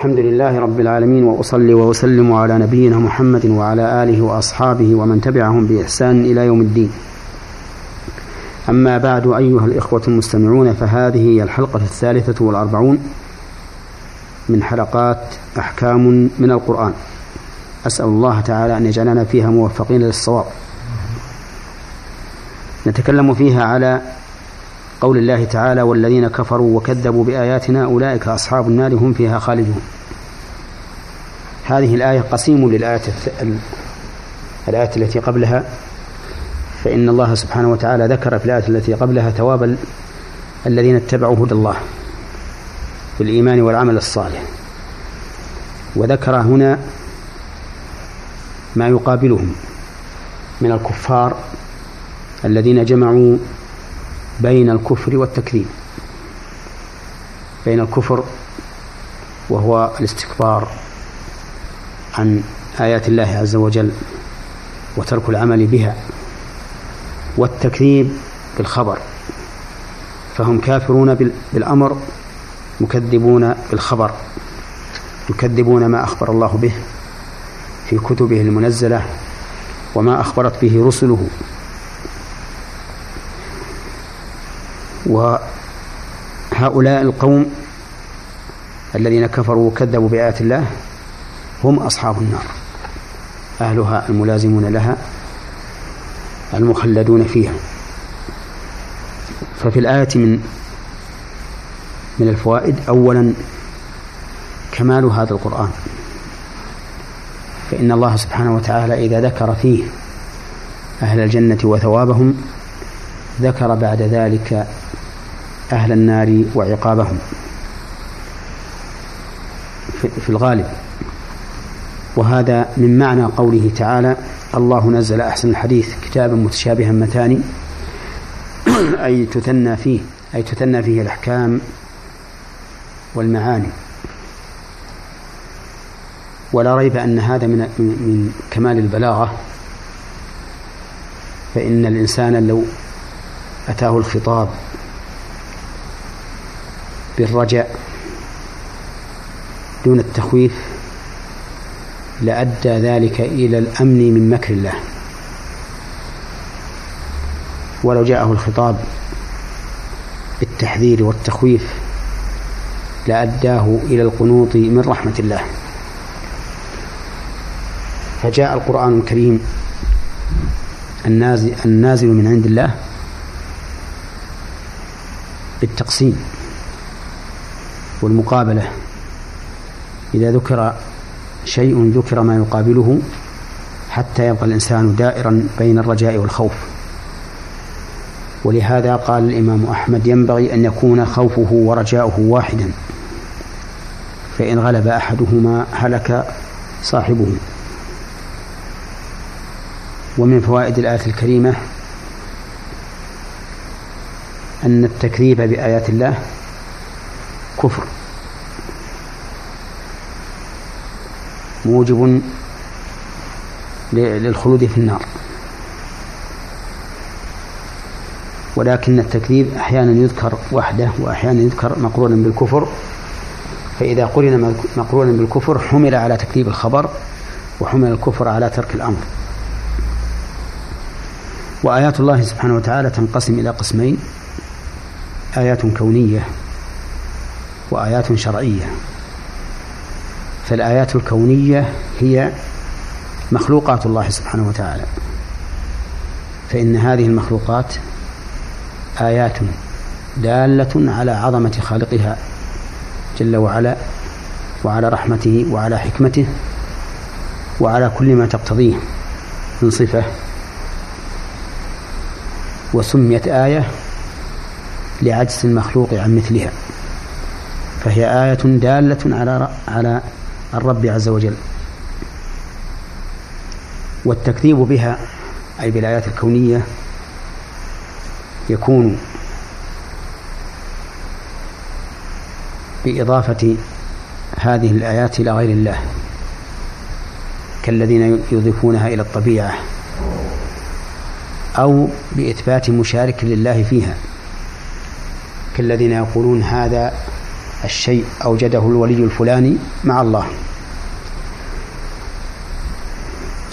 الحمد لله رب العالمين وأصلي وأسلم على نبينا محمد وعلى آله وأصحابه ومن تبعهم بإحسان إلى يوم الدين. أما بعد أيها الإخوة المستمعون فهذه هي الحلقة الثالثة والأربعون من حلقات أحكام من القرآن. أسأل الله تعالى أن يجعلنا فيها موفقين للصواب. نتكلم فيها على قول الله تعالى والذين كفروا وكذبوا بآياتنا أولئك أصحاب النار هم فيها خالدون. هذه الآية قسيم للآية الآية التي قبلها. فإن الله سبحانه وتعالى ذكر في الآية التي قبلها ثواب الذين اتبعوا هدى الله بالإيمان والعمل الصالح. وذكر هنا ما يقابلهم من الكفار الذين جمعوا بين الكفر والتكذيب. بين الكفر وهو الاستكبار عن آيات الله عز وجل وترك العمل بها والتكذيب بالخبر. فهم كافرون بالأمر مكذبون بالخبر يكذبون ما أخبر الله به في كتبه المنزلة وما أخبرت به رسله. وهؤلاء القوم الذين كفروا وكذبوا بآيات الله هم أصحاب النار أهلها الملازمون لها المخلدون فيها. ففي الآية من من الفوائد أولا كمال هذا القرآن. فإن الله سبحانه وتعالى إذا ذكر فيه أهل الجنة وثوابهم ذكر بعد ذلك أهل النار وعقابهم. في الغالب. وهذا من معنى قوله تعالى الله نزل أحسن الحديث كتابا متشابها مثاني أي تثنى فيه أي تثنى فيه الأحكام والمعاني. ولا ريب أن هذا من من كمال البلاغة. فإن الإنسان لو أتاه الخطاب بالرجاء دون التخويف لأدى ذلك إلى الأمن من مكر الله. ولو جاءه الخطاب بالتحذير والتخويف لأداه إلى القنوط من رحمة الله. فجاء القرآن الكريم النازل, النازل من عند الله بالتقسيم. والمقابلة. إذا ذكر شيء ذكر ما يقابله حتى يبقى الإنسان دائرا بين الرجاء والخوف. ولهذا قال الإمام أحمد ينبغي أن يكون خوفه ورجاؤه واحدا فإن غلب أحدهما هلك صاحبه. ومن فوائد الآية الكريمة أن التكذيب بآيات الله كفر موجب للخلود في النار. ولكن التكذيب أحيانا يذكر وحده وأحيانا يذكر مقرونا بالكفر. فإذا قرن مقرونا بالكفر حمل على تكذيب الخبر وحمل الكفر على ترك الأمر. وآيات الله سبحانه وتعالى تنقسم إلى قسمين. آيات كونية وآيات شرعية. فالآيات الكونية هي مخلوقات الله سبحانه وتعالى. فإن هذه المخلوقات آيات دالة على عظمة خالقها جل وعلا وعلى رحمته وعلى حكمته وعلى كل ما تقتضيه من صفة. وسميت آية لعجز المخلوق عن مثلها. فهي آية دالة على على الرب عز وجل. والتكذيب بها أي بالآيات الكونية يكون بإضافة هذه الآيات إلى غير الله كالذين يضيفونها إلى الطبيعة أو بإثبات مشارك لله فيها كالذين يقولون هذا الشيء أوجده الولي الفلاني مع الله.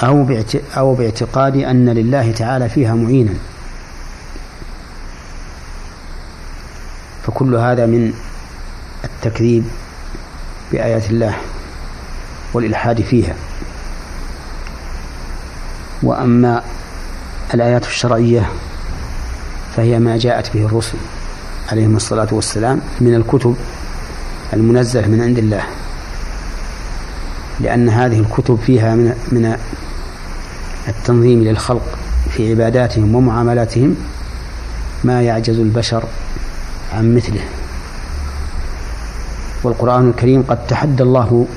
أو أو باعتقاد أن لله تعالى فيها معينا. فكل هذا من التكذيب بآيات الله والإلحاد فيها. وأما الآيات الشرعية فهي ما جاءت به الرسل عليهم الصلاة والسلام من الكتب المنزلة من عند الله. لأن هذه الكتب فيها من من التنظيم للخلق في عباداتهم ومعاملاتهم ما يعجز البشر عن مثله. والقرآن الكريم قد تحدى الله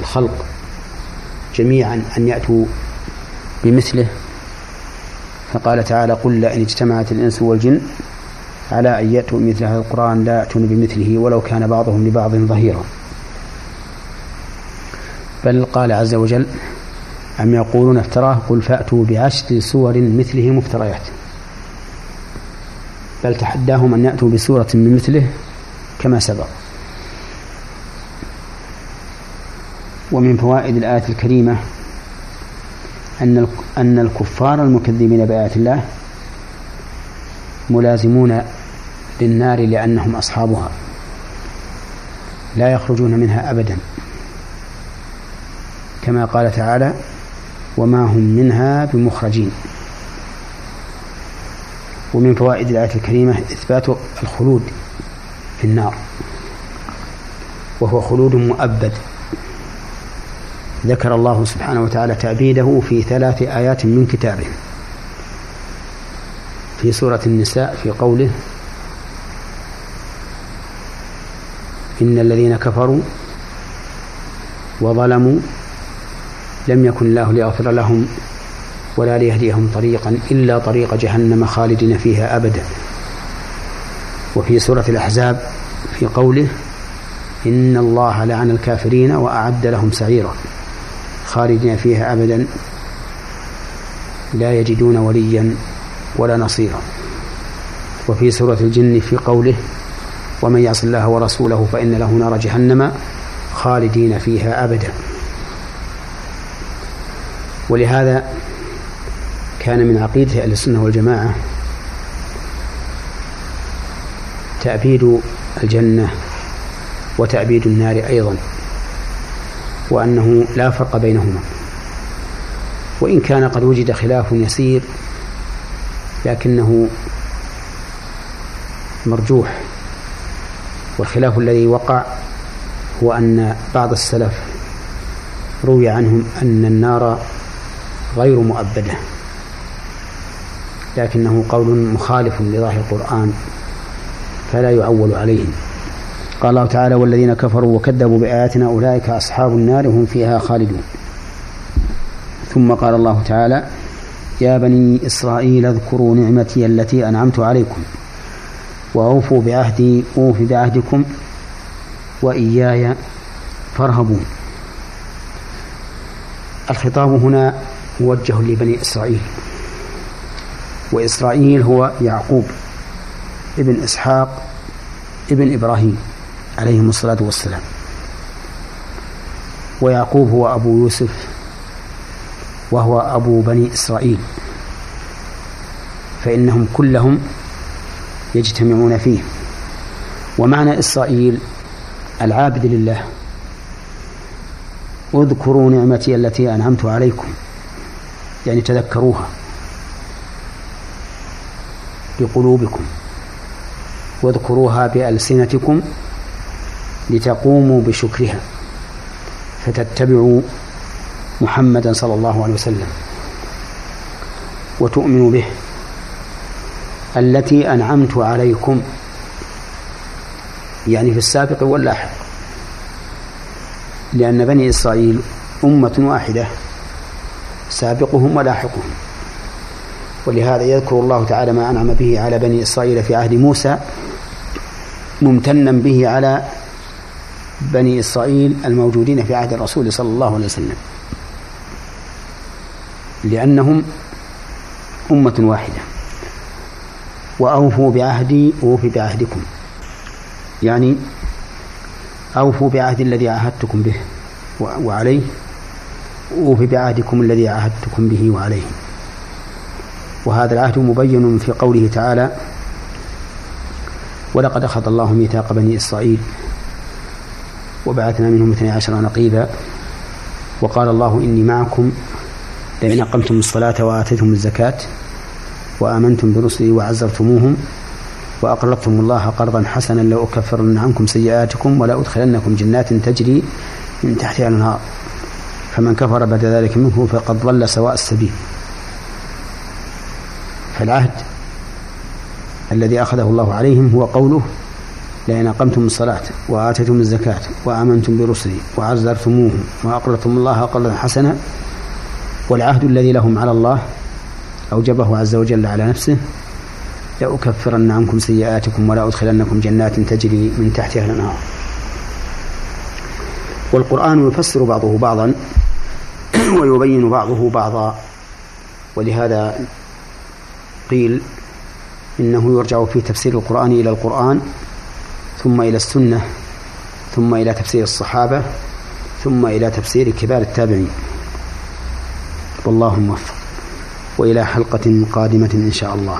الخلق جميعا أن يأتوا بمثله. فقال تعالى قل لئن اجتمعت الإنس والجن على أن يأتوا مثل هذا القرآن؟ لا يأتون بمثله ولو كان بعضهم لبعض ظهيرا. بل قال عز وجل أم يقولون افتراه؟ قل فأتوا بعشر سور مثله مفتريات. بل تحداهم أن يأتوا بسورة من مثله كما سبق. ومن فوائد الآية الكريمة أن أن الكفار المكذبين بآيات الله ملازمون للنار لأنهم أصحابها. لا يخرجون منها أبدا. كما قال تعالى وما هم منها بمخرجين. ومن فوائد الآية الكريمة إثبات الخلود في النار. وهو خلود مؤبد. ذكر الله سبحانه وتعالى تأبيده في ثلاث آيات من كتابه. في سورة النساء في قوله إن الذين كفروا وظلموا لم يكن الله ليغفر لهم ولا ليهديهم طريقا إلا طريق جهنم خالدين فيها أبدا. وفي سورة الأحزاب في قوله إن الله لعن الكافرين وأعد لهم سعيرا خالدين فيها أبدا. لا يجدون وليا ولا نصيرا وفي سورة الجن في قوله ومن يعص الله ورسوله فإن له نار جهنم خالدين فيها أبدا. ولهذا كان من عقيدة أهل السنة والجماعة تأبيد الجنة وتأبيد النار أيضا وأنه لا فرق بينهما. وإن كان قد وجد خلاف يسير لكنه مرجوح والخلاف الذي وقع هو أن بعض السلف روي عنهم أن النار غير مؤبدة لكنه قول مخالف لظاهر القرآن فلا يعول عليهم. قال الله تعالى والذين كفروا وكذبوا بآياتنا أولئك أصحاب النار هم فيها خالدون. ثم قال الله تعالى يا بني إسرائيل اذكروا نعمتي التي أنعمت عليكم وأوفوا بعهدي أوف بعهدكم وإياي فارهبون. الخطاب هنا موجه لبني إسرائيل وإسرائيل هو يعقوب ابن إسحاق ابن إبراهيم عليهم الصلاة والسلام ويعقوب هو أبو يوسف وهو أبو بني إسرائيل. فإنهم كلهم يجتمعون فيه. ومعنى إسرائيل العابد لله. اذكروا نعمتي التي أنعمت عليكم. يعني تذكروها. بقلوبكم. واذكروها بألسنتكم لتقوموا بشكرها. فتتبعوا محمدا صلى الله عليه وسلم وتؤمنوا به التي أنعمت عليكم يعني في السابق واللاحق لأن بني إسرائيل أمة واحدة سابقهم ولاحقهم. ولهذا يذكر الله تعالى ما أنعم به على بني إسرائيل في عهد موسى ممتنا به على بني إسرائيل الموجودين في عهد الرسول صلى الله عليه وسلم. لأنهم أمة واحدة. وأوفوا بعهدي أوف بعهدكم. يعني أوفوا بعهد الذي عاهدتكم به وعليه أوفي بعهدكم الذي عاهدتكم به وعليه. وهذا العهد مبين في قوله تعالى ولقد أخذ الله ميثاق بني إسرائيل وبعثنا منهم اثني عشر نقيبا. وقال الله إني معكم لئن أقمتم الصلاة وآتيتم الزكاة وآمنتم برسلي وعزرتموهم وأقرضتم الله قرضا حسنا لأكفرن عنكم سيئاتكم ولا أدخلنكم جنات تجري من تحتها الأنهار. فمن كفر بعد ذلك منه فقد ضل سواء السبيل. فالعهد الذي أخذه الله عليهم هو قوله لئن أقمتم الصلاة وآتيتم الزكاة وآمنتم برسلي وعزرتموهم وأقرضتم الله قرضا حسنا والعهد الذي لهم على الله أوجبه عز وجل على نفسه لأكفرن عنكم سيئاتكم ولا أدخلنكم جنات تجري من تحتها الأنهار. والقرآن يفسر بعضه بعضا ويبين بعضه بعضا. ولهذا قيل إنه يرجع في تفسير القرآن إلى القرآن ثم إلى السنة ثم إلى تفسير الصحابة ثم إلى تفسير كبار التابعين. والله موفق وإلى حلقة قادمة إن شاء الله.